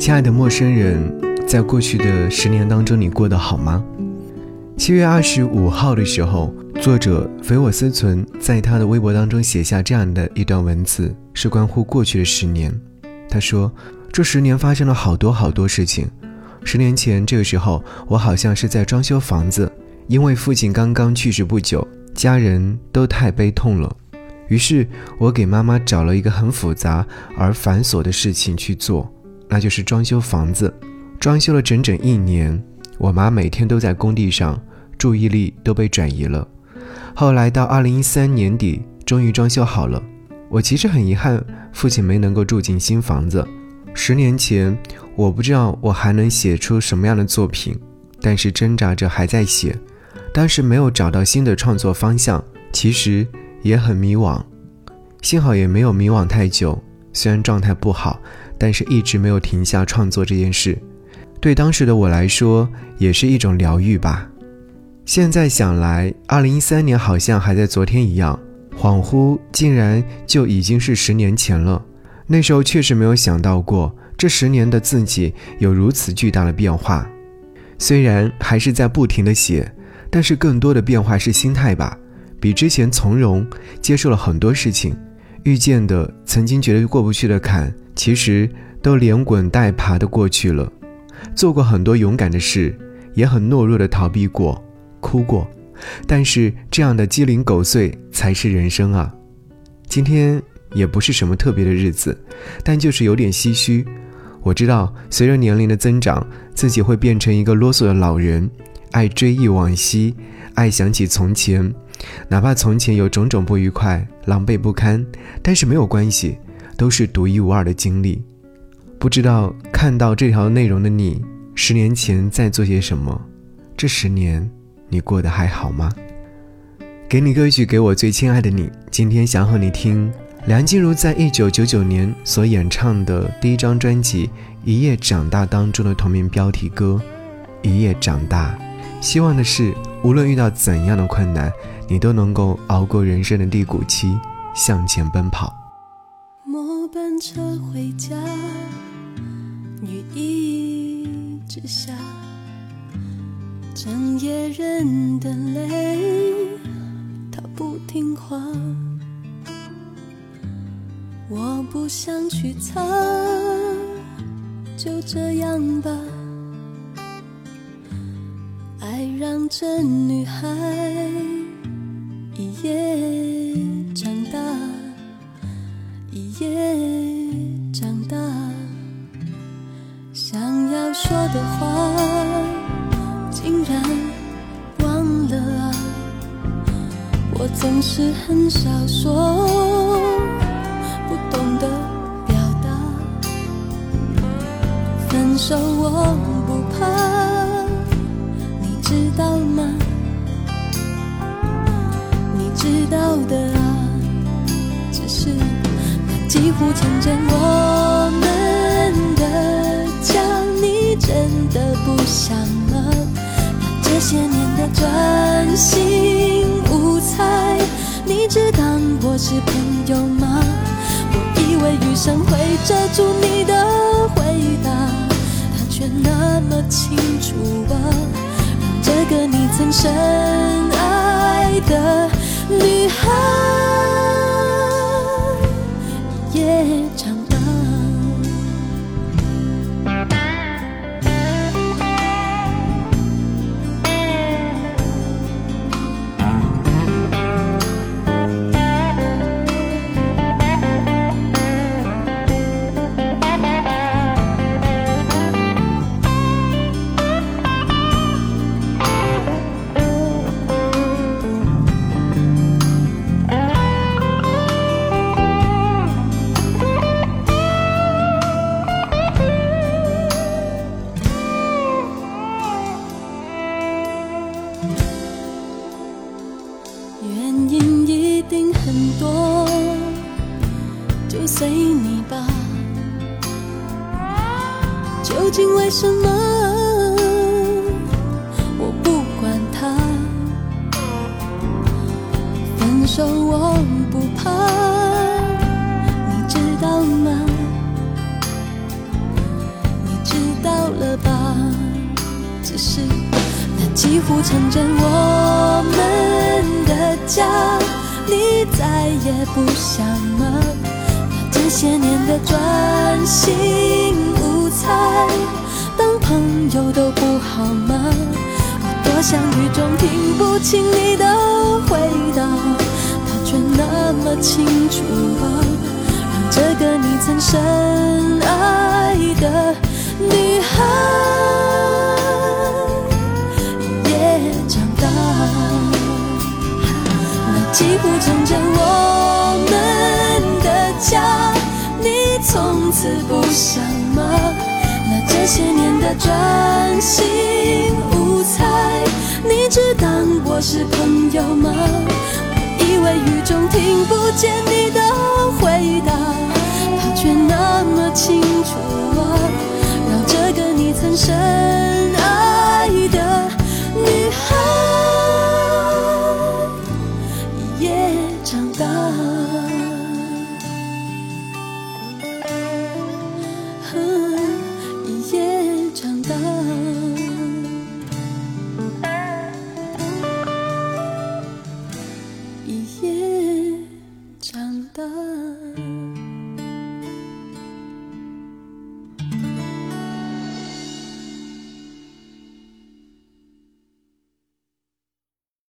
亲爱的陌生人，在过去的十年当中，你过得好吗？七月二十五号的时候，作者肥我思存在他的微博当中写下这样的一段文字，是关乎过去的十年。他说：“这十年发生了好多好多事情。十年前这个时候，我好像是在装修房子，因为父亲刚刚去世不久，家人都太悲痛了。于是我给妈妈找了一个很复杂而繁琐的事情去做。”那就是装修房子，装修了整整一年，我妈每天都在工地上，注意力都被转移了。后来到二零一三年底，终于装修好了。我其实很遗憾，父亲没能够住进新房子。十年前，我不知道我还能写出什么样的作品，但是挣扎着还在写。当时没有找到新的创作方向，其实也很迷惘。幸好也没有迷惘太久，虽然状态不好。但是一直没有停下创作这件事，对当时的我来说也是一种疗愈吧。现在想来，二零一三年好像还在昨天一样，恍惚竟然就已经是十年前了。那时候确实没有想到过，这十年的自己有如此巨大的变化。虽然还是在不停的写，但是更多的变化是心态吧，比之前从容，接受了很多事情，遇见的曾经觉得过不去的坎。其实都连滚带爬的过去了，做过很多勇敢的事，也很懦弱的逃避过，哭过，但是这样的鸡零狗碎才是人生啊！今天也不是什么特别的日子，但就是有点唏嘘。我知道，随着年龄的增长，自己会变成一个啰嗦的老人，爱追忆往昔，爱想起从前，哪怕从前有种种不愉快、狼狈不堪，但是没有关系。都是独一无二的经历，不知道看到这条内容的你，十年前在做些什么？这十年你过得还好吗？给你歌曲，给我最亲爱的你。今天想和你听梁静茹在一九九九年所演唱的第一张专辑《一夜长大》当中的同名标题歌《一夜长大》。希望的是，无论遇到怎样的困难，你都能够熬过人生的低谷期，向前奔跑。末班车回家，雨一直下，整夜忍的泪，他不听话。我不想去擦，就这样吧。这女孩一夜长大，一夜长大。想要。说的话竟然忘了啊！我总是很少说，不懂得表达。分手我不怕，几乎成真我们的家。你真的不想吗，这些年的专心无猜，你只当我是朋友吗？我以为余生会遮住你的回答，他却那么清楚啊，让这个你曾深爱的女孩。随你吧，究竟为什么我不管他？分手我不怕，你知道吗？你只是那几乎成真我们的家，你再也不想吗？那些年的专心无猜，当朋友都不好吗？我多想雨中听不清你的回答，他却那么清楚啊。这个你曾深爱的女孩也长大，那几乎成真我们的家，从此不想吗？那这些年的专心无猜，你只当我是朋友吗？我以为雨中听不见你的回答，他却那么轻。